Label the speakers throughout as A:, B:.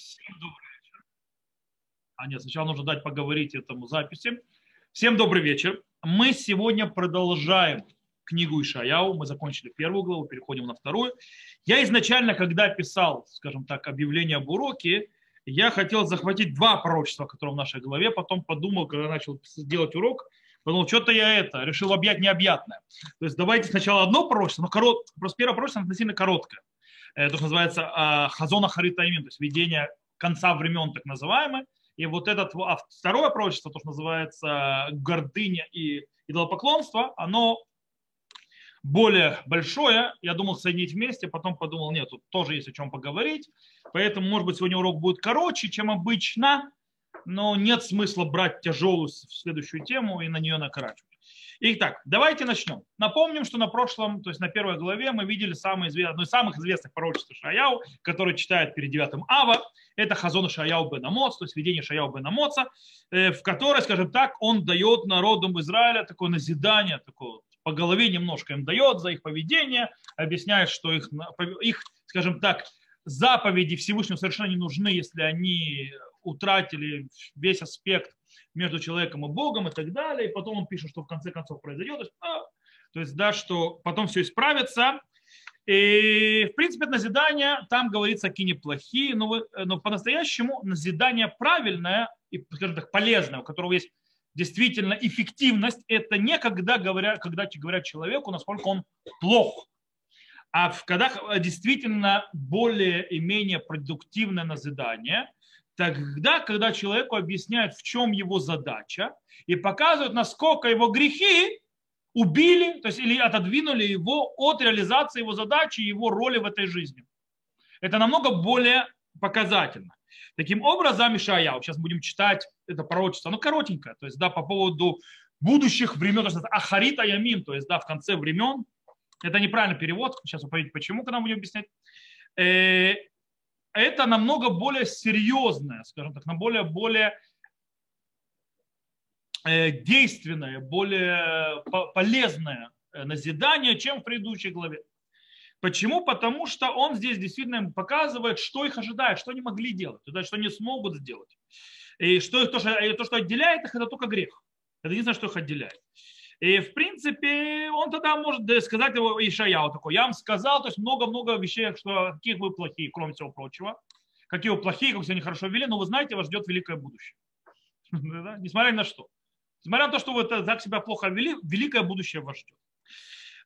A: Всем добрый вечер. А нет, сначала нужно дать поговорить этому записи. Всем добрый вечер. Мы сегодня продолжаем книгу Ишаяу. Мы закончили первую главу, переходим на вторую. Я изначально, когда писал, скажем так, объявление об уроке, я хотел захватить два пророчества, которые в нашей главе. Потом подумал, когда начал делать урок, подумал, что-то я это, решил объять необъятное. То есть давайте сначала одно пророчество, но корот, просто первое пророчество относительно короткое. Э, то, что называется а, Хазона Харитаимин, то есть видение конца времен, так называемое. И вот этот, а второе пророчество, то, что называется гордыня и идолопоклонство, оно более большое. Я думал соединить вместе, потом подумал, нет, тут тоже есть о чем поговорить. Поэтому, может быть, сегодня урок будет короче, чем обычно, но нет смысла брать тяжелую следующую тему и на нее накорачивать. Итак, давайте начнем. Напомним, что на прошлом, то есть на первой главе мы видели известный, одно из самых известных пророчеств Шаяу, который читает перед девятым Ава. Это Хазон Шаяу бен Амоц, то есть видение Шаяу бен Амоца, э, в которой, скажем так, он дает народам Израиля такое назидание, такое по голове немножко им дает за их поведение, объясняет, что их, их скажем так, заповеди Всевышнего совершенно не нужны, если они утратили весь аспект между человеком и Богом и так далее. И потом он пишет, что в конце концов произойдет. То есть, а, да, что потом все исправится. И, в принципе, назидание, там говорится, какие неплохие, но, но по-настоящему назидание правильное и, скажем так, полезное, у которого есть действительно эффективность, это не когда говорят, когда говорят человеку, насколько он плох, а когда действительно более и менее продуктивное назидание – тогда, когда человеку объясняют, в чем его задача, и показывают, насколько его грехи убили, то есть или отодвинули его от реализации его задачи, его роли в этой жизни. Это намного более показательно. Таким образом, Ишаяу, сейчас будем читать это пророчество, оно коротенькое, то есть, да, по поводу будущих времен, то есть, Ахарита Ямим, то есть, да, в конце времен, это неправильный перевод, сейчас вы поймете, почему, когда будем объяснять. Это намного более серьезное, скажем так, на более, более э, действенное, более полезное э, назидание, чем в предыдущей главе. Почему? Потому что он здесь действительно показывает, что их ожидает, что они могли делать, что они смогут сделать. И что, то, что, то, что отделяет их, это только грех. Это единственное, что их отделяет. И, в принципе, он тогда может сказать его Ишаяу такой, я вам сказал, то есть много-много вещей, что какие вы плохие, кроме всего прочего. Какие вы плохие, как все они хорошо вели, но вы знаете, вас ждет великое будущее. Несмотря на что. Несмотря на то, что вы так себя плохо вели, великое будущее вас ждет.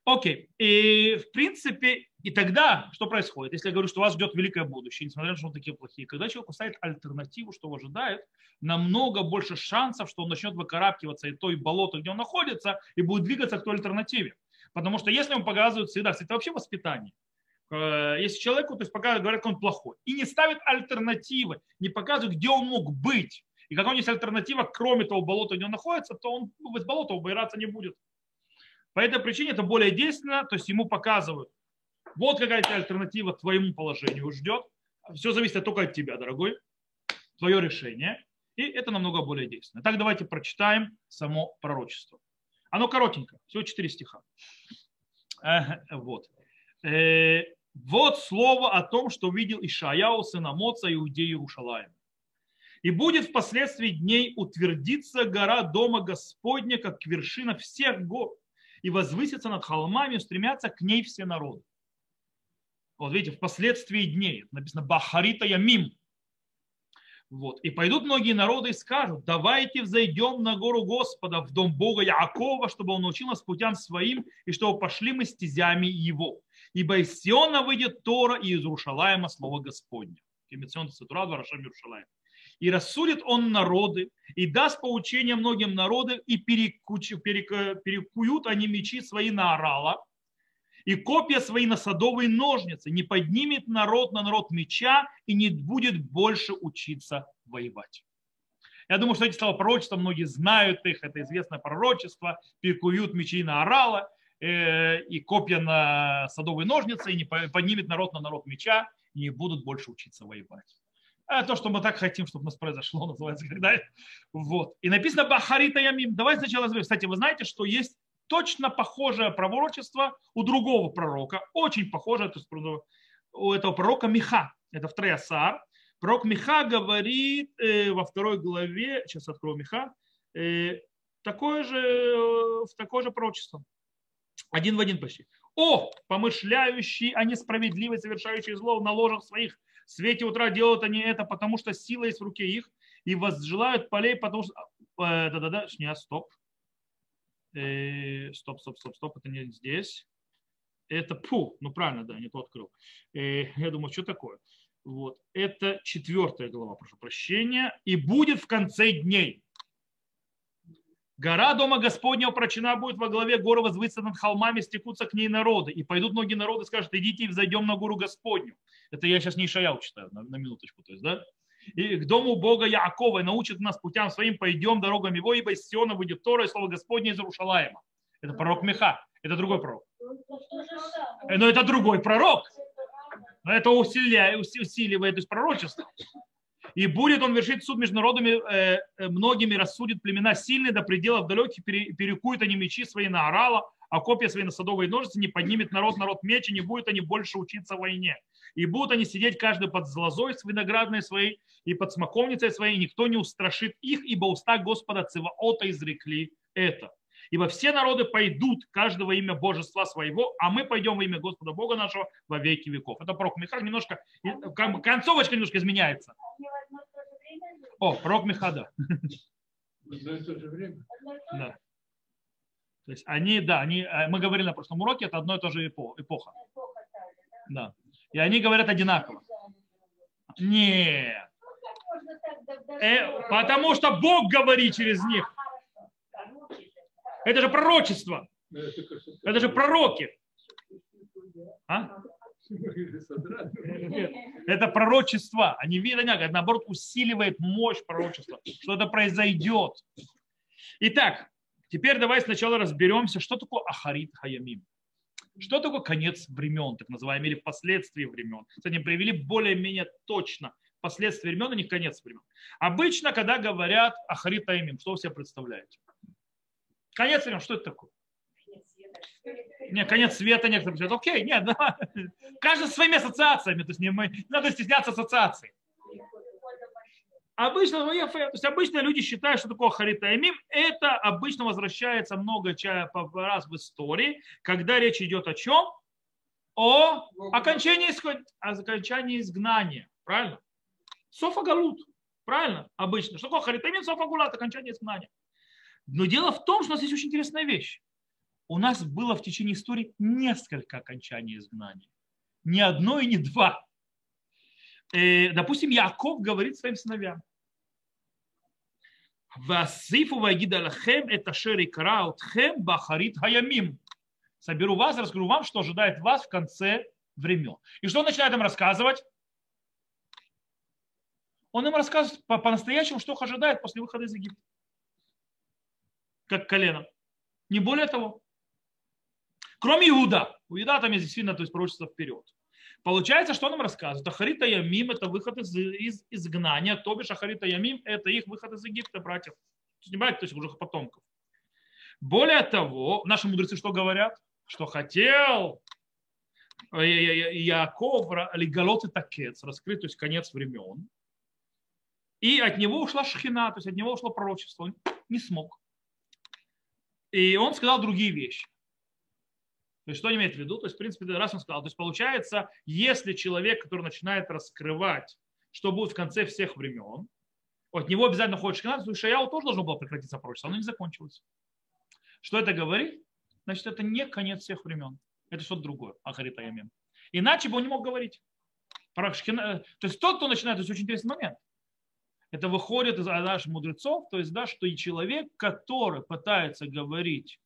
A: Окей. И в принципе, и тогда что происходит? Если я говорю, что вас ждет великое будущее, несмотря на то, что вы такие плохие, когда человек поставит альтернативу, что его ожидает, намного больше шансов, что он начнет выкарабкиваться из той болото, где он находится, и будет двигаться к той альтернативе. Потому что если он показывает всегда, это вообще воспитание. Э, если человеку, то есть показывает, говорят, что он плохой, и не ставит альтернативы, не показывает, где он мог быть, и какая у него есть альтернатива, кроме того болота, где он находится, то он из болота убираться не будет. По этой причине это более действенно, то есть ему показывают, вот какая-то альтернатива твоему положению ждет. Все зависит только от тебя, дорогой. Твое решение. И это намного более действенно. Так давайте прочитаем само пророчество. Оно коротенько, всего 4 стиха. Вот. Э, вот слово о том, что видел Ишаяу, сына Моца, иудеи Иерушалаем. И будет впоследствии дней утвердиться гора Дома Господня, как вершина всех гор, и возвысится над холмами, стремятся к ней все народы. Вот видите, впоследствии дней, написано Бахарита Ямим. Вот. И пойдут многие народы и скажут, давайте взойдем на гору Господа, в дом Бога Якова, чтобы он научил нас путям своим, и чтобы пошли мы стезями его. Ибо из Сиона выйдет Тора, и из Рушалаема слово Господне. Кемицион Цитура, Варашам Иерушалаем и рассудит он народы, и даст поучение многим народам, и перекуч, перекуют они мечи свои на орала, и копья свои на садовые ножницы. Не поднимет народ на народ меча, и не будет больше учиться воевать. Я думаю, что эти слова пророчества, многие знают их, это известное пророчество, перекуют мечи на орала, э, и копья на садовые ножницы, и не поднимет народ на народ меча, и не будут больше учиться воевать. А то, что мы так хотим, чтобы у нас произошло, называется, когда... Вот. И написано Бахарита Ямим. Давайте сначала разберем. Кстати, вы знаете, что есть точно похожее пророчество у другого пророка, очень похожее, то есть у этого пророка Миха, это в Троясар, Пророк Миха говорит э, во второй главе, сейчас открою Миха, э, такое же, э, такое же пророчество. Один в один почти. О, помышляющие о несправедливой, совершающие зло на ложах своих, в свете утра делают они это, потому что сила есть в руке их, и возжелают полей, потому что... Э, да-да-да, не, стоп. Э, стоп, стоп, стоп, стоп, это не здесь. Это, пу, ну правильно, да, не то открыл. Э, я думаю, что такое? Вот. Это четвертая глава, прошу прощения. И будет в конце дней. Гора Дома Господнего прочена будет во главе горы возвысится над холмами, стекутся к ней народы. И пойдут многие народы и скажут, идите и взойдем на гору Господню. Это я сейчас не Ишаяу читаю, на, на минуточку. То есть, да? И к дому Бога Яакова и научит нас путям своим, пойдем дорогами его, ибо из Сиона выйдет Тора и слово Господне из Иерушалаема. Это пророк Миха. Это другой пророк. Но это другой пророк. Но это усиливает, усиливает то есть пророчество. И будет он вершить суд между народами, э, э, многими рассудит племена сильные до пределов далеких, перекуют они мечи свои на орала, а копья свои на садовые ножницы, не поднимет народ народ меч, и не будет они больше учиться войне. И будут они сидеть каждый под злозой с виноградной своей и под смоковницей своей, и никто не устрашит их, ибо уста Господа Циваота изрекли это. Ибо все народы пойдут каждого имя божества своего, а мы пойдем во имя Господа Бога нашего во веки веков. Это пророк Миха немножко, концовочка немножко изменяется. О, пророк Миха, да. То есть они, да, они, э, мы говорили на прошлом уроке, это одно и то же эпоха. Да. И они говорят одинаково. Нет. Э, потому что Бог говорит через них. Это же пророчество. Это же пророки. А? Это пророчество. Они видят, наоборот усиливает мощь пророчества, что это произойдет. Итак, теперь давай сначала разберемся, что такое Ахарит Хаямим. Что такое конец времен, так называемый, или последствия времен. Кстати, привели более-менее точно последствия времен, а не конец времен. Обычно, когда говорят Ахарит Хаямим, что вы себе представляете? Конец времен, что это такое? Нет, конец света некоторые говорят, окей, нет, да. Каждый со своими ассоциациями, то есть не, мы, не надо стесняться ассоциаций. Обычно, то есть обычно люди считают, что такое харитаимим. Это обычно возвращается много раз в истории, когда речь идет о чем? О окончании, о окончании изгнания. Правильно? Софагалут. Правильно? Обычно. Что такое харитаимим? Софагулат, окончание изгнания. Но дело в том, что у нас есть очень интересная вещь. У нас было в течение истории несколько окончаний изгнания. Не одно и не два. Э, допустим, Яков говорит своим сыновьям. Васифу вагидалахем это шери краутхем бахарит хаямим. Соберу вас, расскажу вам, что ожидает вас в конце времен. И что он начинает им рассказывать? Он им рассказывает по-настоящему, что их ожидает после выхода из Египта как колено. Не более того. Кроме Иуда. У Иуда там есть действительно то есть пророчество вперед. Получается, что нам рассказывает? Ахарита Ямим – это выход из, из изгнания, то бишь Ахарита Ямим – это их выход из Египта, братьев. Не братьев, то есть уже потомков. Более того, наши мудрецы что говорят? Что хотел Яков легалот и такец, раскрыть, то есть конец времен. И от него ушла шхина, то есть от него ушло пророчество. Он не смог. И он сказал другие вещи. То есть что он имеет в виду? То есть, в принципе, раз он сказал. То есть получается, если человек, который начинает раскрывать, что будет в конце всех времен, от него обязательно ходит шкина, то Шаяу тоже должно было прекратиться пророчество, оно не закончилось. Что это говорит? Значит, это не конец всех времен. Это что-то другое, Ахарита Ямим. Иначе бы он не мог говорить. Про шкина, то есть тот, кто начинает, то есть очень интересный момент. Это выходит из наших мудрецов, то есть, да, что и человек, который пытается говорить,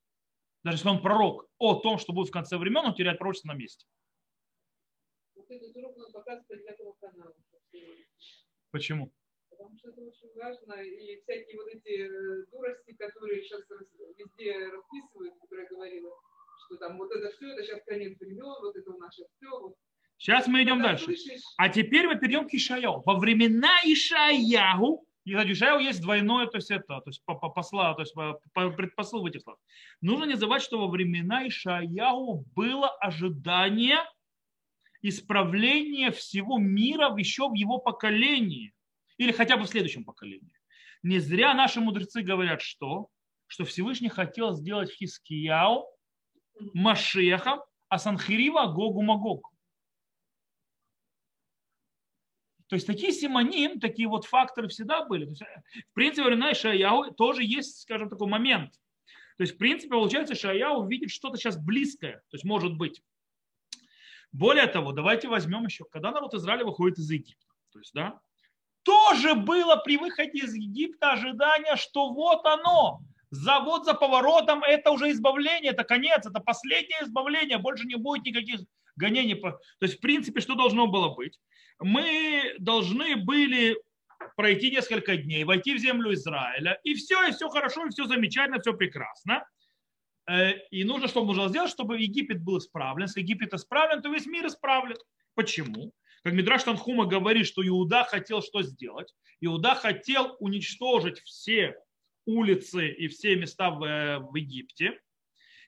A: даже если он пророк, о том, что будет в конце времен, он теряет пророчество на месте. Почему?
B: Потому что это очень важно, и всякие вот эти э, дурости, которые сейчас везде расписывают, которые я говорила, что там вот это все, это сейчас конец времен, вот это у нас сейчас все, вот
A: Сейчас мы идем дальше. А теперь мы перейдем к Ишаяу. Во времена Ишаяу, и Ишаяу есть двойное, то есть это, то есть по, по посла, то есть по, по предпосыл в этих словах. Нужно не забывать, что во времена Ишаяу было ожидание исправление всего мира еще в его поколении. Или хотя бы в следующем поколении. Не зря наши мудрецы говорят, что? Что Всевышний хотел сделать Хискияу Машехом, а Санхирива Гогу Магогу. То есть такие симоним, такие вот факторы всегда были. То есть, в принципе, времена Ишаяу тоже есть, скажем, такой момент. То есть, в принципе, получается, Ишаяу видит что-то сейчас близкое. То есть, может быть. Более того, давайте возьмем еще, когда народ Израиля выходит из Египта. То есть, да, тоже было при выходе из Египта ожидание, что вот оно, за, вот за поворотом это уже избавление, это конец, это последнее избавление, больше не будет никаких гонений. То есть, в принципе, что должно было быть? мы должны были пройти несколько дней, войти в землю Израиля, и все, и все хорошо, и все замечательно, все прекрасно. Э, и нужно, что нужно сделать, чтобы Египет был исправлен. Если Египет исправлен, то весь мир исправлен. Почему? Как Мидраш Танхума говорит, что Иуда хотел что сделать? Иуда хотел уничтожить все улицы и все места в, э, в Египте.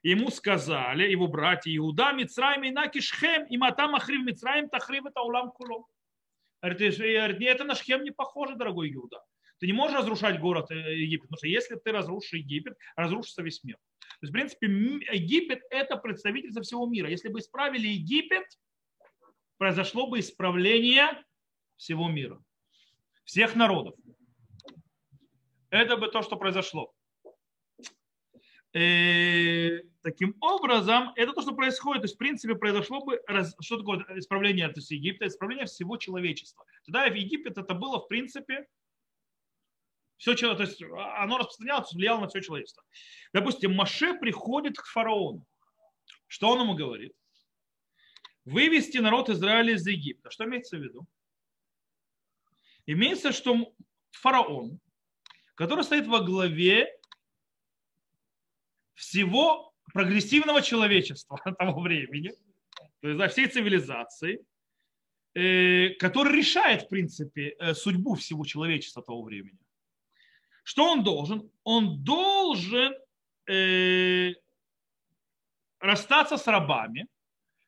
A: Ему сказали его братья Иуда, Мицраим и Накишхем, и Матам Ахрив Мицраим, Тахрив это Улам Кулом. Говорит, это на Шхем не похоже, дорогой Иуда. Ты не можешь разрушать город э, Египет, потому что если ты разрушишь Египет, разрушится весь мир. То есть, в принципе, Египет – это представительство всего мира. Если бы исправили Египет, произошло бы исправление всего мира, всех народов. Это бы то, что произошло. Э, таким образом, это то, что происходит. То есть, в принципе, произошло бы, что такое исправление то есть, Египта, исправление всего человечества. Тогда в Египет это было, в принципе, все, то есть оно распространялось, влияло на все человечество. Допустим, Маше приходит к фараону. Что он ему говорит? Вывести народ Израиля из Египта. Что имеется в виду? Имеется, что фараон, который стоит во главе всего прогрессивного человечества того времени, то есть за всей цивилизации, э, который решает, в принципе, э, судьбу всего человечества того времени. Что он должен? Он должен э, расстаться с рабами,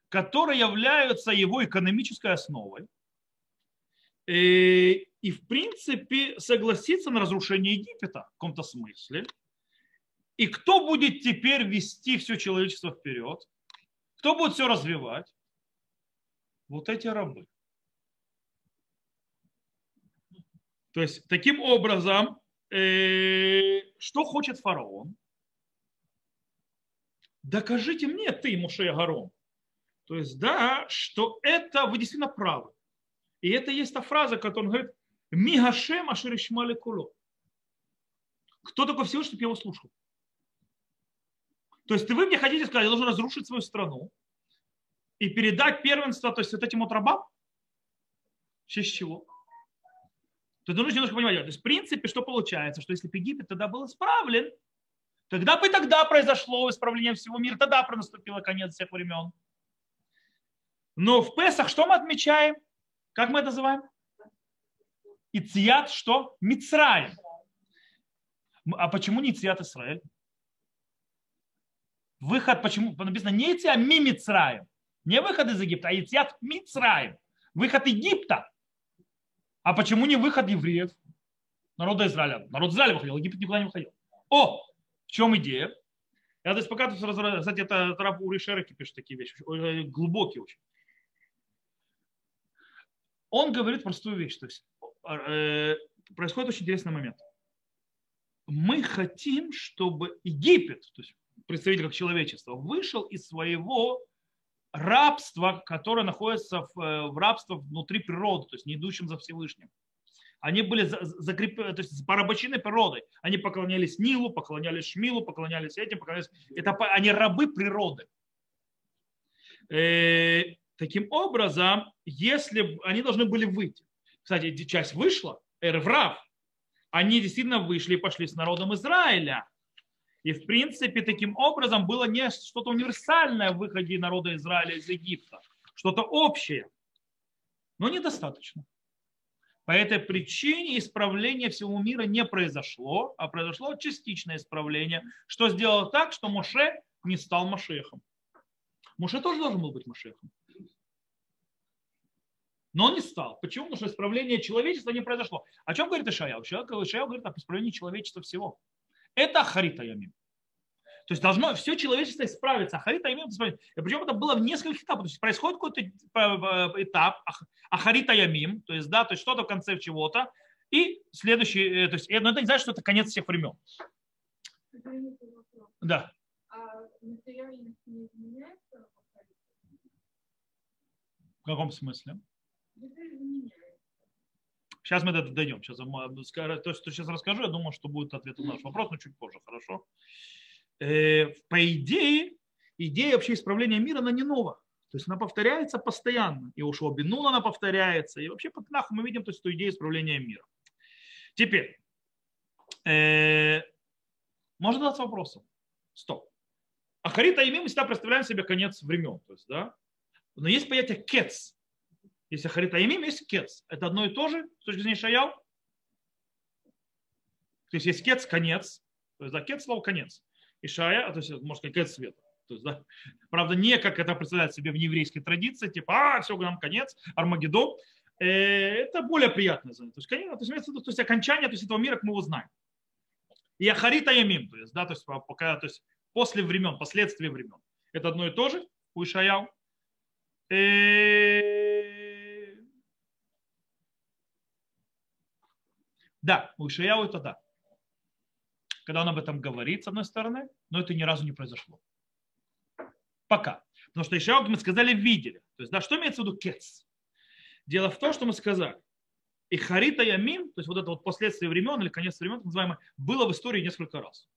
A: которые являются его экономической основой, и, в принципе, согласиться на разрушение Египета в каком-то смысле – и кто будет теперь вести все человечество вперед? Кто будет все развивать? Вот эти рабы. То есть, таким образом, э, что хочет фараон? Докажите мне, ты, Муше Гарон. То есть, да, что это вы действительно правы. И это есть та фраза, которая он говорит, Мигашем Аширишмали Куло. Кто такой Всевышний, чтобы я его слушал? То есть вы мне хотите сказать, я должен разрушить свою страну и передать первенство, то есть вот этим вот рабам? В честь чего? То есть нужно немножко понимать. То есть в принципе, что получается, что если бы Египет тогда был исправлен, тогда бы тогда произошло исправление всего мира, тогда наступило конец всех времен. Но в Песах что мы отмечаем? Как мы это называем? Ицият что? Мицраем. А почему не Ицият Израиль? Выход, почему написано не Иция Мимицраем, не выход из Египта, а Ициат Мицраем, выход Египта. А почему не выход евреев? Народа Израиля. Народ Израиля выходил, Египет никуда не выходил. О, в чем идея? Я здесь пока, кстати, это Раб Ури Шереки пишет такие вещи, э, глубокие очень. Он говорит простую вещь. То есть, э, происходит очень интересный момент. Мы хотим, чтобы Египет, то есть представитель как человечества, вышел из своего рабства, которое находится в, э, в рабстве внутри природы, то есть не идущим за Всевышним. Они были закреплены, то есть порабощены природой. Они поклонялись Нилу, поклонялись Шмилу, поклонялись этим, поклонялись... Это, они рабы природы. Э, таким образом, если они должны были выйти, кстати, часть вышла, Эрврав, они действительно вышли и пошли с народом Израиля, и, в принципе, таким образом было не что-то универсальное в выходе народа Израиля из Египта, что-то общее, но недостаточно. По этой причине исправление всего мира не произошло, а произошло частичное исправление, что сделало так, что Моше не стал Машехом. Моше тоже должен был быть Машехом. Но он не стал. Почему? Потому что исправление человечества не произошло. О чем говорит Ишаяу? Ишаяу говорит об исправлении человечества всего. Это Харита Ямим. То есть должно все человечество исправиться. Ахарита Ямим И причем это было в нескольких этапах. То есть происходит какой-то этап Ахарита Ямим, то есть, да, то есть что-то в конце чего-то, и следующий, э, то есть, но это не значит, что это конец всех времен. Да. А в каком смысле? Сейчас мы это дойдем. Сейчас, то, что сейчас расскажу, я думаю, что будет ответ на наш вопрос, но чуть позже, хорошо? Э, по идее, идея вообще исправления мира, она не нова. То есть она повторяется постоянно. И у Шобинуна она повторяется. И вообще по Тнаху мы видим то есть, эту идею исправления мира. Теперь, э, можно задаться вопросом. Стоп. Ахарита и мы всегда представляем себе конец времен. То есть, да? Но есть понятие кец. Если Ахарита и есть кец. Это одно и то же с точки зрения Шаял. То есть есть кец, конец. То есть да, кец слово конец. Ишая, то есть, можно сказать, конец света. То есть, да, правда, не как это представляет себе в еврейской традиции, типа, а, все, нам конец, Армагеддон. Э, это более приятное То есть, конечно, то есть, то есть окончание то есть, этого мира, как мы его знаем. И Ахарита Ямим, то есть, да, то есть, пока, то есть после времен, последствия времен. Это одно и то же у Ишаяу. Э, да, у Ишаяу это да когда он об этом говорит, с одной стороны, но это ни разу не произошло. Пока. Потому что еще мы сказали, видели. То есть, да, что имеется в виду кец? Дело в том, что мы сказали, и харита ямим, то есть вот это вот последствия времен или конец времен, так называемое, было в истории несколько раз.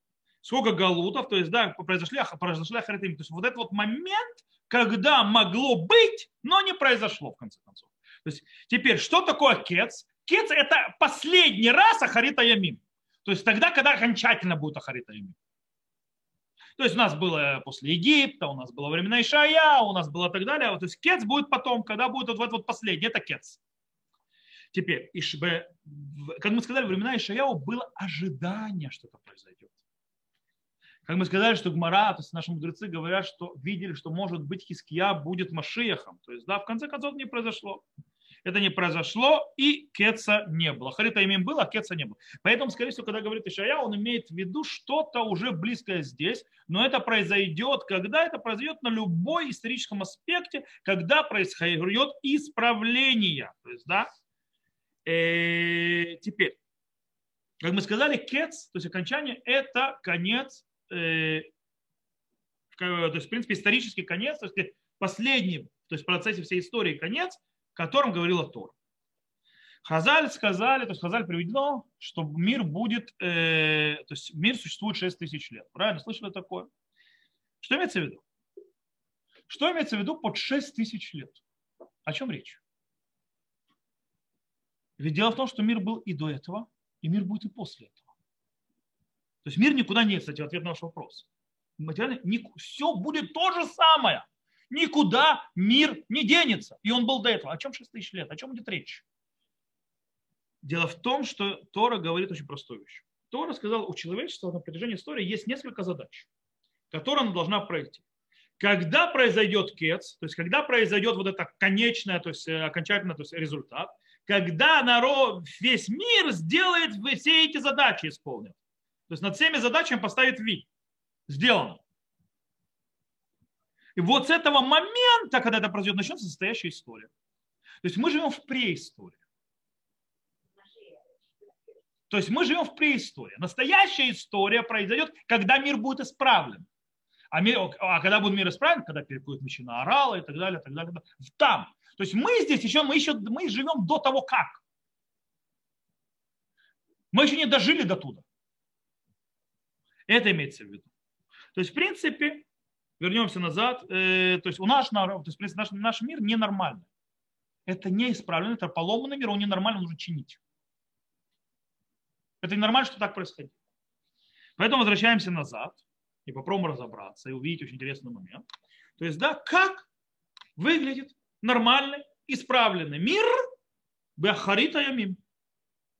A: Сколько галутов, то есть, да, произошли, произошли харита ямим. То есть вот этот вот момент, когда могло быть, но не произошло в конце концов. То есть теперь, что такое кец? Кец это последний раз Ахарита Ямим. То есть тогда, когда окончательно будет Ахарита Ими. То есть у нас было после Египта, у нас было времена Ишая, у нас было так далее. То есть кец будет потом, когда будет вот, вот, вот последний, это кец. Теперь, Ишбе, как мы сказали, времена Ишаяу было ожидание, что это произойдет. Как мы сказали, что Гмара, то есть наши мудрецы говорят, что видели, что может быть Хиския будет Машиехом. То есть, да, в конце концов не произошло это не произошло, и кеца не было. Харита имем было, а кеца не было. Поэтому, скорее всего, когда говорит Ишая, он имеет в виду что-то уже близкое здесь, но это произойдет, когда это произойдет на любой историческом аспекте, когда происходит исправление. То есть, да, э, теперь, как мы сказали, кец, то есть окончание, это конец, э, то есть, в принципе, исторический конец, то есть последний, то есть в процессе всей истории конец, котором говорила Тора. Хазаль сказали, то есть Хазаль приведено, что мир будет, э, то есть мир существует 6 тысяч лет. Правильно слышали такое? Что имеется в виду? Что имеется в виду под 6 тысяч лет? О чем речь? Ведь дело в том, что мир был и до этого, и мир будет и после этого. То есть мир никуда не, кстати, ответ на ваш вопрос. Материально, все будет то же самое никуда мир не денется. И он был до этого. О чем 6 тысяч лет? О чем идет речь? Дело в том, что Тора говорит очень простую вещь. Тора сказал, у человечества на протяжении истории есть несколько задач, которые она должна пройти. Когда произойдет кец, то есть когда произойдет вот это конечное, то есть э, окончательно, то есть результат, когда народ, весь мир сделает все эти задачи исполнит. То есть над всеми задачами поставит ви. Сделано. И вот с этого момента, когда это произойдет, начнется настоящая история. То есть мы живем в преистории. То есть мы живем в преистории. Настоящая история произойдет, когда мир будет исправлен. А, мир, а когда будет мир исправлен, когда перекуют мечи на орала и так далее, и так далее. Там. То есть мы здесь еще, мы еще мы живем до того, как. Мы еще не дожили до туда. Это имеется в виду. То есть, в принципе, вернемся назад, э, то есть у нас, то есть, наш, наш мир ненормальный. Это не исправлено, это поломанный мир, он ненормальный, нужно чинить. Это ненормально, что так происходит. Поэтому возвращаемся назад и попробуем разобраться и увидеть очень интересный момент. То есть, да, как выглядит нормальный, исправленный мир Бахарита Ямим.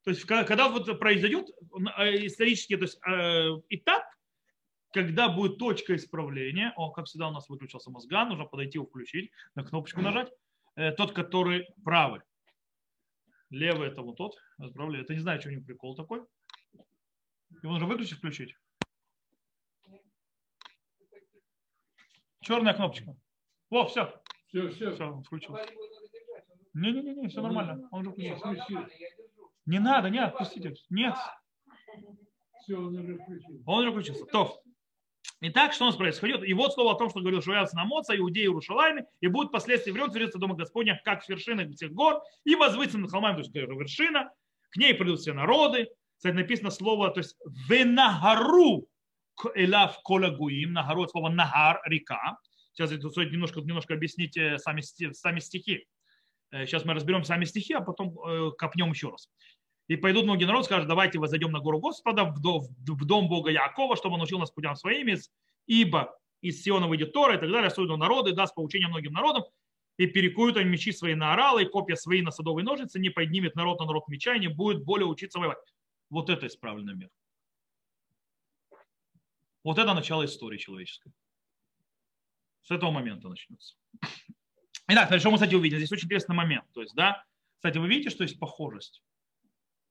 A: То есть, когда вот произойдет э, исторический то есть, э, этап, когда будет точка исправления, о, как всегда у нас выключился мозга, нужно подойти и включить, на кнопочку нажать, э, тот, который правый. Левый это вот тот, а правый. Это не знаю, что у него прикол такой. Его нужно выключить, включить. Черная кнопочка. Во, все.
C: Все, все.
A: Все, он включил.
B: А его
A: Не-не-не, все нормально. Он уже
B: Нет,
A: включил.
B: он нормально, я держу.
A: Не надо, не, отпустите. Нет,
C: Все, он уже включил.
A: он уже включился. То. Итак, что у нас происходит? И вот слово о том, что говорил Шуяс на Моца, Иудеи Иерушалайме, и будет впоследствии времен твориться Дома Господня, как с вершины всех гор, и возвысится над холмами, то есть это вершина, к ней придут все народы. Кстати, написано слово, то есть венагару элав кола гуим, нагору от слова нагар, река. Сейчас это стоит немножко, немножко объяснить э, сами, сами стихи. Э, Сейчас мы разберем сами стихи, а потом э, копнем еще раз. И пойдут многие народы, скажут, давайте возойдем на гору Господа, в дом, Бога Якова, чтобы он научил нас путям своими, ибо из Сиона выйдет Тора и так далее, судят народы, даст поучение многим народам, и перекуют они мечи свои на оралы, и копья свои на садовые ножницы, не поднимет народ на народ меча, и не будет более учиться воевать. Вот это исправленный мир. Вот это начало истории человеческой. С этого момента начнется. Итак, что мы, кстати, увидели? Здесь очень интересный момент. То есть, да, кстати, вы видите, что есть похожесть?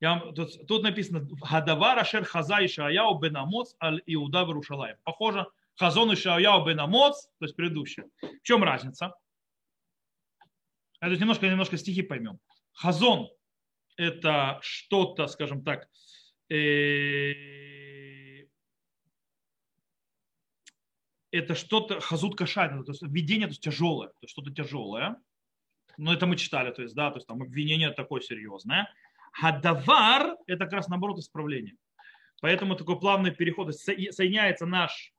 A: Я тут, тут написано Гадавара Шер Хаза Ишаяу Бен Амоц Аль Иуда Берушалаем. Похоже, Хазон Ишаяу Бен Амоц, то есть предыдущее. В чем разница? Это немножко, немножко стихи поймем. Хазон – это что-то, скажем так, э, это что-то, хазут кашать, то есть видение, то есть тяжелое, то есть что-то тяжелое. Но это мы читали, то есть, да, то есть там обвинение такое серьезное. Хадавар – это как раз наоборот исправление. Поэтому такой плавный переход, соединяется наш,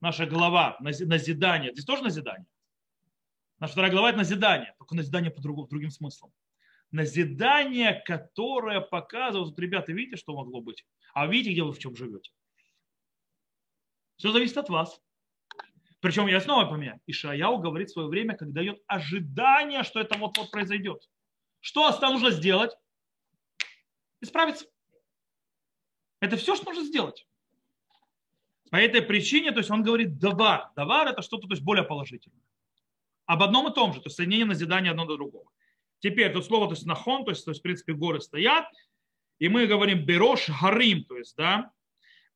A: наша глава, нази- назидание. Здесь тоже назидание. Наша вторая глава – это назидание, только назидание по другому, другим смыслом. Назидание, которое показывает, вот, ребята, видите, что могло быть? А видите, где вы в чем живете? Все зависит от вас. Причем я снова поменяю. Ишаяу говорит в свое время, как дает ожидание, что это вот-вот произойдет. Что нужно сделать? Исправиться. Это все, что нужно сделать. По этой причине, то есть он говорит давар. Давар это что-то то есть более положительное. Об одном и том же, то есть соединение назидания одно до другого. Теперь тут слово, то есть нахон, то есть, то есть в принципе горы стоят, и мы говорим берош гарим, то есть, да,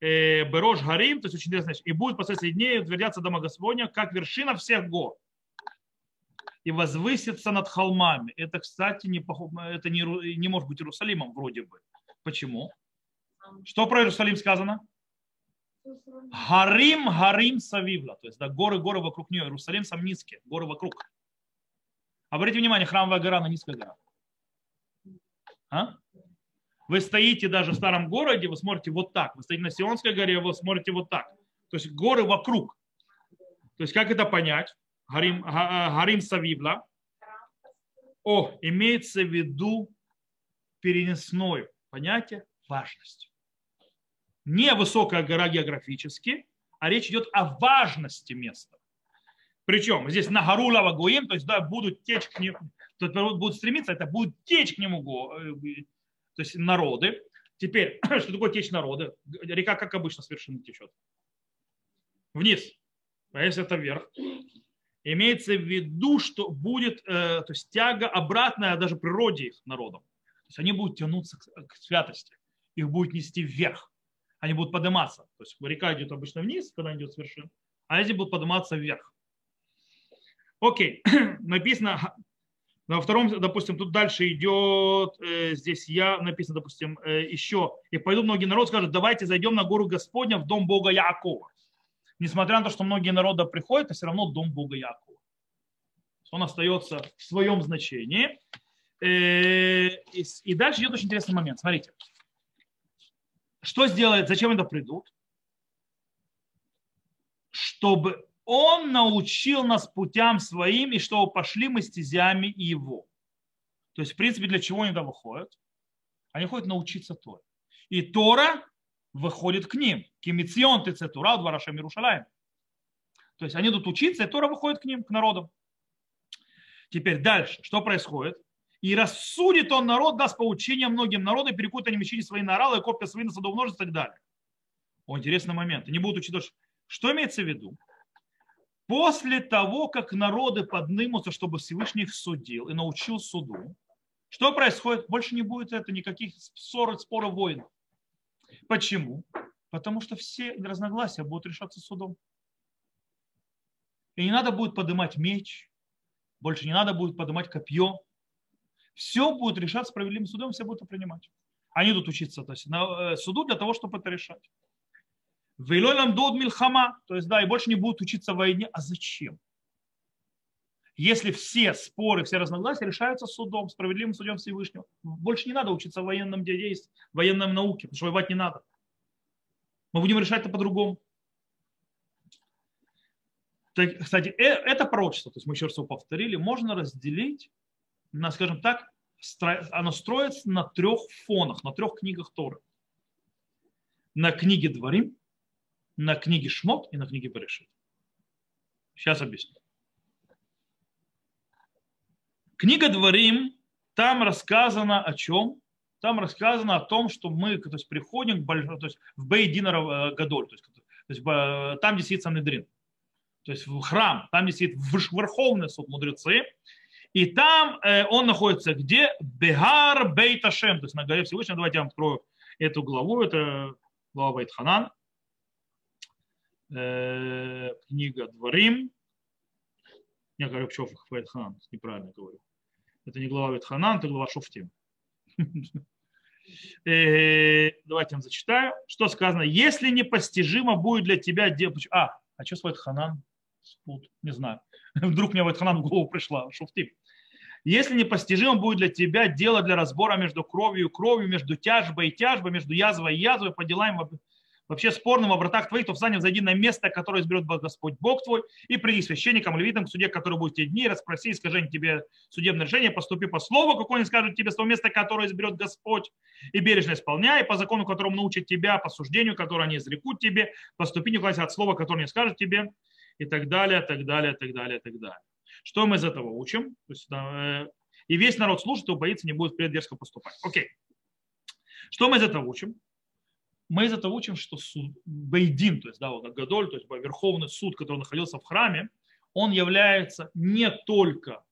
A: э, берош гарим, то есть очень интересно, и будет после дней утвердятся дома Господня, как вершина всех гор и возвысится над холмами. Это, кстати, не, это не, не может быть Иерусалимом вроде бы. Почему? Что про Иерусалим сказано? Гарим, Гарим Савивла. То есть да, горы, горы вокруг нее. Иерусалим сам низкий, горы вокруг. Обратите внимание, храмовая гора, она низкая гора. А? Вы стоите даже в старом городе, вы смотрите вот так. Вы стоите на Сионской горе, вы смотрите вот так. То есть горы вокруг. То есть как это понять? Гарим, Га- Гарим Савивла. О, имеется в виду перенесное понятие важность. Не высокая гора географически, а речь идет о важности места. Причем здесь на гору Лавагуим, то есть да, будут течь к нему, то есть будут стремиться, это будут течь к нему э, то есть народы. Теперь, что такое течь народы? Река, как обычно, с течет. Вниз. А если это вверх? Имеется в виду, что будет э, то есть тяга обратная даже природе их народам. То есть они будут тянуться к, святости. Их будет нести вверх. Они будут подниматься. То есть река идет обычно вниз, когда идет с вершин, а эти будут подниматься вверх. Окей. Написано на втором, допустим, тут дальше идет, э, здесь я, написано, допустим, э, еще, и пойду многие народы скажут, давайте зайдем на гору Господня в дом Бога Якова. Несмотря на то, что многие народы приходят, это все равно дом Бога Якова. Он остается в своем значении. Э, и дальше идет очень интересный момент. Смотрите. Что сделает, зачем это придут? Чтобы он научил нас путям своим, и чтобы пошли мы стезями его. То есть, в принципе, для чего они туда выходят? Они ходят научиться Торе. И Тора выходит к ним. Кимицион ты Тура, два Раша Мирушалаем. То есть они идут учиться, и Тора выходит к ним, к народам. Теперь дальше. Что происходит? И рассудит он народ, даст поучение многим народам, перекут они мечи свои на оралы, копья свои на садов множество и так далее. О, интересный момент. Они будут учить, что имеется в виду? После того, как народы поднимутся, чтобы Всевышний их судил и научил суду, что происходит? Больше не будет это никаких ссор, споров, войн. Почему? Потому что все разногласия будут решаться судом. И не надо будет поднимать меч, больше не надо будет поднимать копье. Все будет решаться справедливым судом, все будут это принимать. Они идут учиться то есть, на э, суду для того, чтобы это решать. Вейлой нам дод милхама, то есть да, и больше не будут учиться войне. А зачем? Если все споры, все разногласия решаются судом, справедливым судом Всевышнего, больше не надо учиться в военном действии, в военном науке, потому что воевать не надо. Мы будем решать это по-другому. Кстати, э, это пророчество, то есть мы еще раз его повторили, можно разделить на, скажем так, оно строится на трех фонах, на трех книгах Торы. На книге Дворим, на книге Шмот и на книге Берешит. Сейчас объясню. Книга Дворим, там рассказано о чем? Там рассказано о том, что мы то есть, приходим к большому, то есть, в Бейдина э, Гадоль, то есть, то есть, там, где сидит Санедрин, то есть в храм, там, где сидит Верховный суд мудрецы, и там э, он находится где? Бегар Бейташем, то есть на горе Всевышнего. Давайте я вам открою эту главу, это глава Бейтханан, э, книга Дворим. Я говорю, что Бейтханан, неправильно говорю. Это не глава Бейтханан, это глава Шуфтим. Э, давайте я зачитаю. Что сказано? Если непостижимо будет для тебя... А, а что свой Ханан? Не знаю. Вдруг мне в этот Ханан в голову пришла. Шуфтим. Если непостижимо будет для тебя дело для разбора между кровью и кровью, между тяжбой и тяжбой, между язвой и язвой, по делам вообще спорным в вратах твоих, то встань, зайди на место, которое изберет Господь Бог твой, и приди священникам, левитам, к суде, который будет те дни, расспроси, скажи тебе судебное решение, поступи по слову, какое они скажут тебе, с того места, которое изберет Господь, и бережно исполняй, по закону, которому научат тебя, по суждению, которое они изрекут тебе, поступи, не от слова, которое они скажут тебе, и так далее, так далее, так далее, так далее. Что мы из этого учим? То есть, э, и весь народ слушает, и боится, не будет впредь дерзко поступать. Окей. Что мы из этого учим? Мы из этого учим, что суд, Бейдин, то есть да, вот Гадоль, то есть Верховный суд, который находился в храме, он является не только,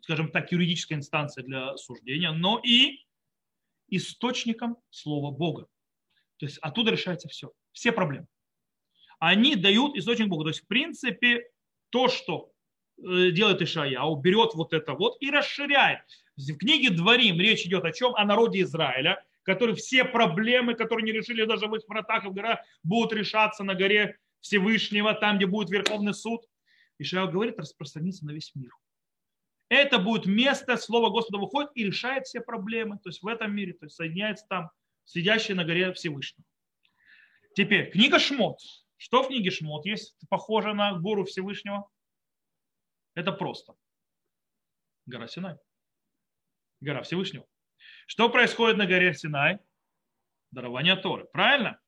A: скажем так, юридической инстанцией для суждения, но и источником Слова Бога. То есть оттуда решается все, все проблемы. Они дают источник Бога. То есть, в принципе, то, что Э, делает Ишаяу, берет вот это вот и расширяет. В книге Дворим речь идет о чем? О народе Израиля, который все проблемы, которые не решили даже в их вратах и в горах, будут решаться на горе Всевышнего, там, где будет Верховный суд. Ишаяу говорит, распространиться на весь мир. Это будет место, Слово Господа выходит и решает все проблемы. То есть в этом мире, то есть соединяется там сидящий на горе Всевышнего. Теперь, книга Шмот. Что в книге Шмот есть похоже на гору Всевышнего? Это просто. Гора Синай. Гора Всевышнего. Что происходит на горе Синай? Дарование Торы. Правильно?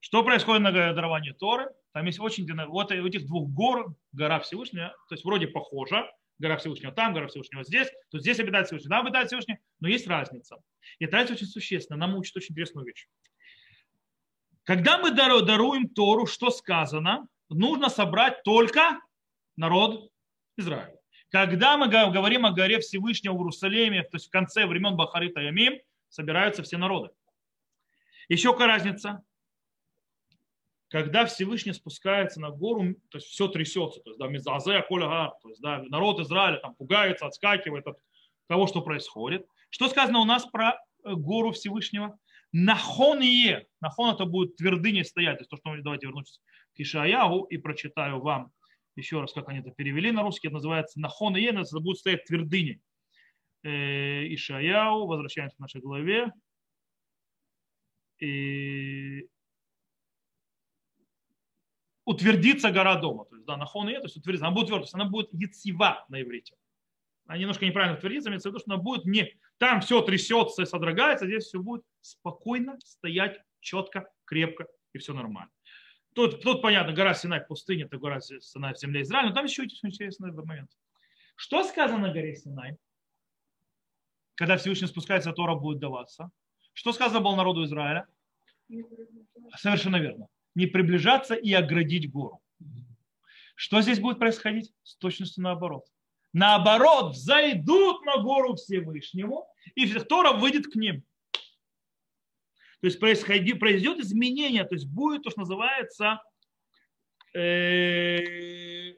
A: Что происходит на горе дарования Торы? Там есть очень... Вот у этих двух гор, гора Всевышнего, то есть вроде похожа, гора Всевышнего там, гора Всевышнего здесь, то здесь обитает Всевышний, там обитает Всевышний, но есть разница. И разница очень существенна. Нам учит очень интересную вещь. Когда мы даруем Тору, что сказано? Нужно собрать только народ Израиля. Когда мы говорим о горе Всевышнего в Иерусалиме, то есть в конце времен Бахарита Ямим, собираются все народы. Еще какая разница? Когда Всевышний спускается на гору, то есть все трясется, то есть да, мизазе, то есть да, народ Израиля там пугается, отскакивает от того, что происходит. Что сказано у нас про э, гору Всевышнего? Нахон е. Нахон это будет твердыней стоять. То есть то, что давайте вернуться к Ишаяху и прочитаю вам еще раз, как они это перевели на русский, это называется нахон и это будет стоять твердыни. Э, Ишаяу, возвращаемся к нашей главе. И утвердится гора дома. То есть, да, нахон и то есть утвердится. Она будет твердость, она будет яцива на иврите. Она немножко неправильно утвердится, имеется в виду, что она будет не... Там все трясется и содрогается, здесь все будет спокойно стоять четко, крепко и все нормально. Тут, тут понятно, гора Синай в пустыне, это гора Синай в земле Израиля, но там еще очень интересный момент. Что сказано на горе Синай? Когда Всевышний спускается, Тора будет даваться. Что сказано было народу Израиля? Совершенно верно. Не приближаться и оградить гору. Что здесь будет происходить? С точностью наоборот. Наоборот, зайдут на гору Всевышнему, и Тора выйдет к ним. То есть произойдет изменение, то есть будет то, что называется э,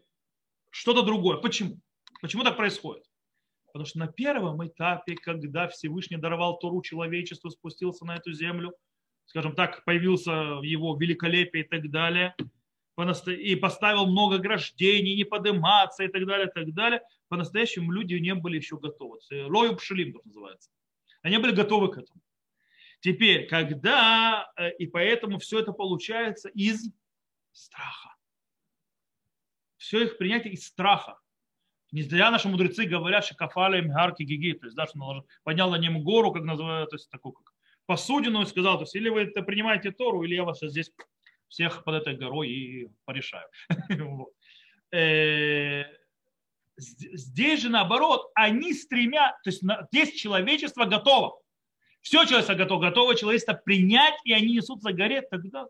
A: что-то другое. Почему? Почему так происходит? Потому что на первом этапе, когда Всевышний даровал Тору человечеству, спустился на эту землю, скажем так, появился его великолепие и так далее, и поставил много ограждений, не подниматься и так далее, и так далее, по-настоящему люди не были еще готовы. Лою пшелим, так называется. Они были готовы к этому. Теперь, когда, э, и поэтому все это получается из страха. Все их принятие из страха. Не зря наши мудрецы говорят, что кафали гарки гиги, то есть, да, что поднял на нем гору, как называют, то есть, такую, как посудину и сказал, то есть, или вы это принимаете Тору, или я вас здесь всех под этой горой и порешаю. Э, здесь же наоборот, они стремят, то есть здесь человечество готово. Все человечество готово, готово человечество принять, и они несут за горе, тогда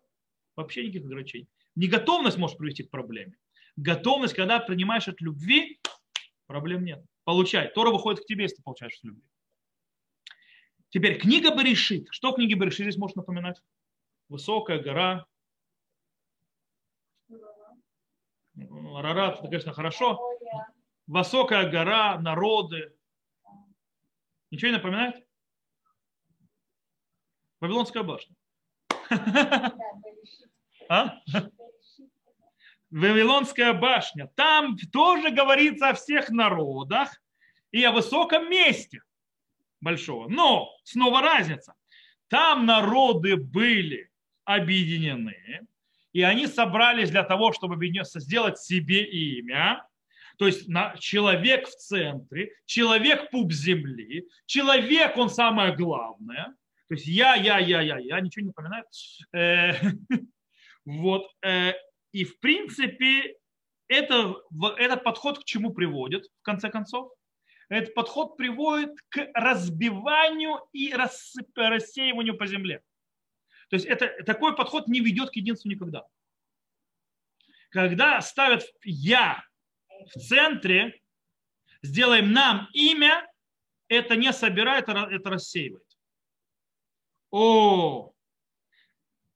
A: вообще никаких ограничений. Неготовность может привести к проблеме. Готовность, когда принимаешь от любви, проблем нет. Получай. Тора выходит к тебе, если ты получаешь от любви. Теперь книга Берешит. Что книги Берешит здесь можно напоминать? Высокая гора. Арарат, это, конечно, хорошо. Высокая гора, народы. Ничего не напоминает? Вавилонская башня. А? Вавилонская башня. Там тоже говорится о всех народах и о высоком месте большого. Но снова разница. Там народы были объединены, и они собрались для того, чтобы сделать себе имя. То есть человек в центре, человек пуп земли, человек он самое главное. То есть я, я, я, я, я, ничего не напоминает. Э, вот. Э, и в принципе это, этот подход к чему приводит, в конце концов? Этот подход приводит к разбиванию и рассеиванию по земле. То есть это, такой подход не ведет к единству никогда. Когда ставят «я» в центре, сделаем нам имя, это не собирает, это рассеивает о,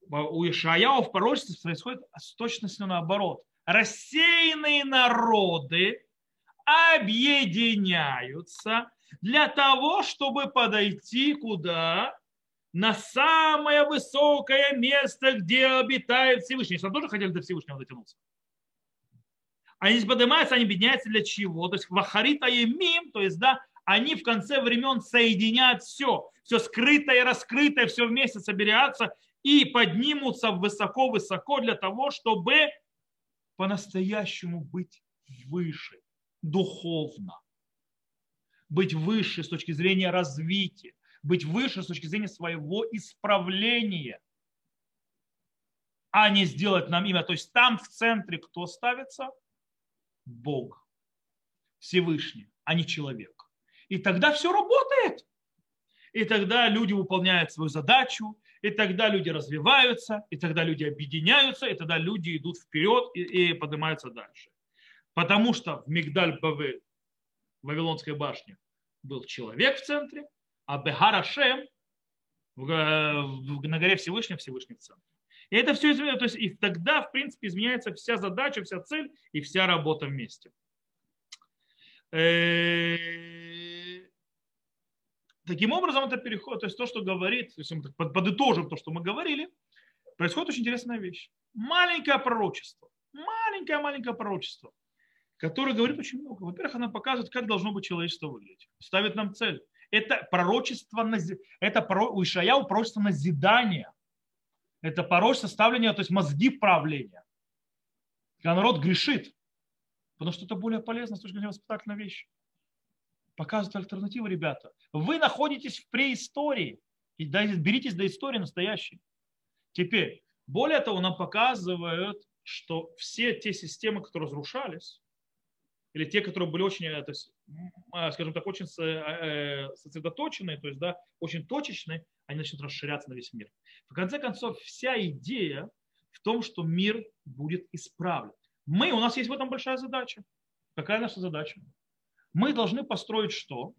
A: у Ишаяу в пророчестве происходит с точностью наоборот. Рассеянные народы объединяются для того, чтобы подойти куда? На самое высокое место, где обитает Всевышний. Они тоже хотели до Всевышнего дотянуться. Они поднимаются, они объединяются для чего? То есть вахарита и мим, то есть да, они в конце времен соединят все все скрытое и раскрытое, все вместе соберется и поднимутся высоко-высоко для того, чтобы по-настоящему быть выше, духовно, быть выше с точки зрения развития, быть выше с точки зрения своего исправления, а не сделать нам имя. То есть там в центре кто ставится? Бог, Всевышний, а не человек. И тогда все работает и тогда люди выполняют свою задачу, и тогда люди развиваются, и тогда люди объединяются, и тогда люди идут вперед и, и поднимаются дальше. Потому что в Мигдаль в Вавилонской башне, был человек в центре, а Бехарашем в, на горе Всевышнего Всевышний в центре. И это все изменяется. То есть и тогда, в принципе, изменяется вся задача, вся цель и вся работа вместе. Таким образом, это переход, то есть то, что говорит, если мы так подытожим то, что мы говорили, происходит очень интересная вещь. Маленькое пророчество, маленькое-маленькое пророчество, которое говорит очень много. Во-первых, оно показывает, как должно быть человечество выглядеть, ставит нам цель. Это пророчество, это у Ишаяу пророчество назидания. Это пророчество ставления, то есть мозги правления. Когда народ грешит, потому что это более полезно с точки зрения воспитательной вещи показывают альтернативу, ребята. Вы находитесь в преистории. И беритесь до истории настоящей. Теперь, более того, нам показывают, что все те системы, которые разрушались, или те, которые были очень, э, то есть, а, скажем так, очень э, сосредоточенные, то есть, да, очень точечные, они начнут расширяться на весь мир. В конце концов, вся идея в том, что мир будет исправлен. Мы, у нас есть в этом большая задача. Какая наша задача? Мы должны построить что?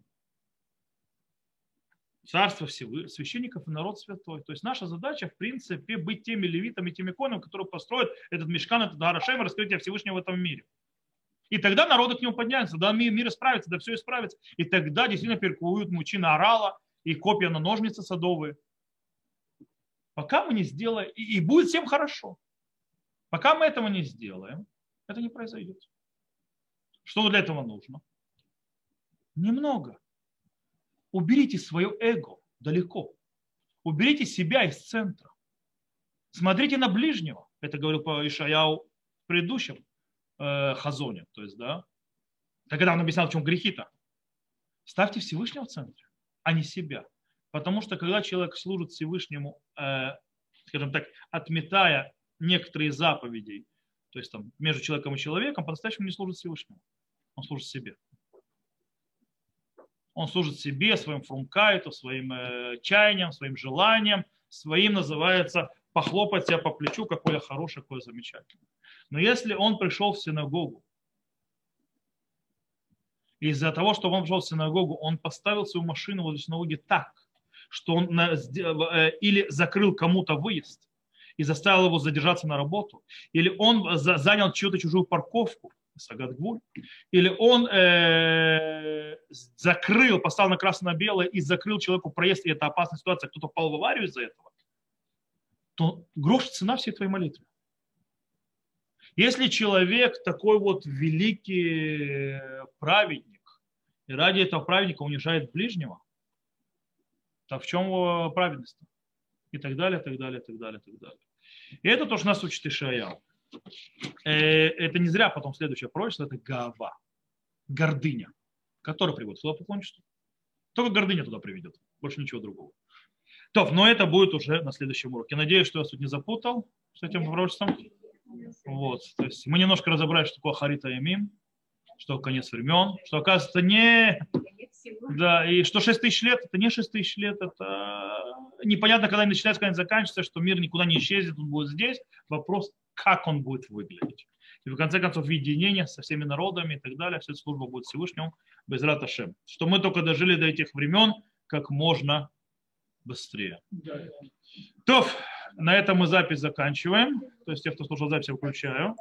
A: Царство Всевышнего, священников и народ святой. То есть наша задача, в принципе, быть теми левитами, теми конами, которые построят этот мешкан, этот Дарашем, раскрытие Всевышнего в этом мире. И тогда народы к нему поднятся, да мир, исправится, да все исправится. И тогда действительно перекуют мучи на орала и копья на ножницы садовые. Пока мы не сделаем, и будет всем хорошо. Пока мы этого не сделаем, это не произойдет. Что для этого нужно? Немного. Уберите свое эго далеко. Уберите себя из центра. Смотрите на ближнего. Это говорил по Ишаяу в предыдущем э, хазоне. То есть, да, когда он объяснял, в чем грехи-то. Ставьте Всевышнего в центре, а не себя. Потому что когда человек служит Всевышнему, э, скажем так, отметая некоторые заповеди, то есть там между человеком и человеком, по-настоящему не служит Всевышнему. Он служит себе. Он служит себе, своим фрумкайту, своим э, чаянием, своим желанием, своим называется похлопать себя по плечу, какой я хороший, какой я замечательный. Но если он пришел в синагогу, из-за того, что он пришел в синагогу, он поставил свою машину возле синагоги так, что он на, э, или закрыл кому-то выезд и заставил его задержаться на работу, или он занял чью-то чужую парковку, Сагатгвуль, или он э, закрыл, поставил на красно-белое и закрыл человеку проезд, и это опасная ситуация, кто-то попал в аварию из-за этого, то грош цена всей твоей молитвы. Если человек такой вот великий праведник, и ради этого праведника унижает ближнего, то в чем праведность? И так далее, так далее, так далее, так далее. И это то, что нас учит Ишаял. Э, это не зря потом следующее пророчество, это гава, гордыня, которая приводит к поклонничеству. Только гордыня туда приведет, больше ничего другого. То, но это будет уже на следующем уроке. Надеюсь, что я тут не запутал с этим пророчеством. Вот. То есть мы немножко разобрали, что такое Харита и Мим, что конец времен, что оказывается не... Да, и что 6 тысяч лет, это не 6 тысяч лет, это непонятно, когда они начинается, когда они заканчивается, что мир никуда не исчезнет, он будет здесь. Вопрос, как он будет выглядеть. И в конце концов, единение со всеми народами и так далее, вся служба будет Всевышнему без раташем. Что мы только дожили до этих времен как можно быстрее. То, на этом мы запись заканчиваем. То есть те, кто слушал запись, я выключаю.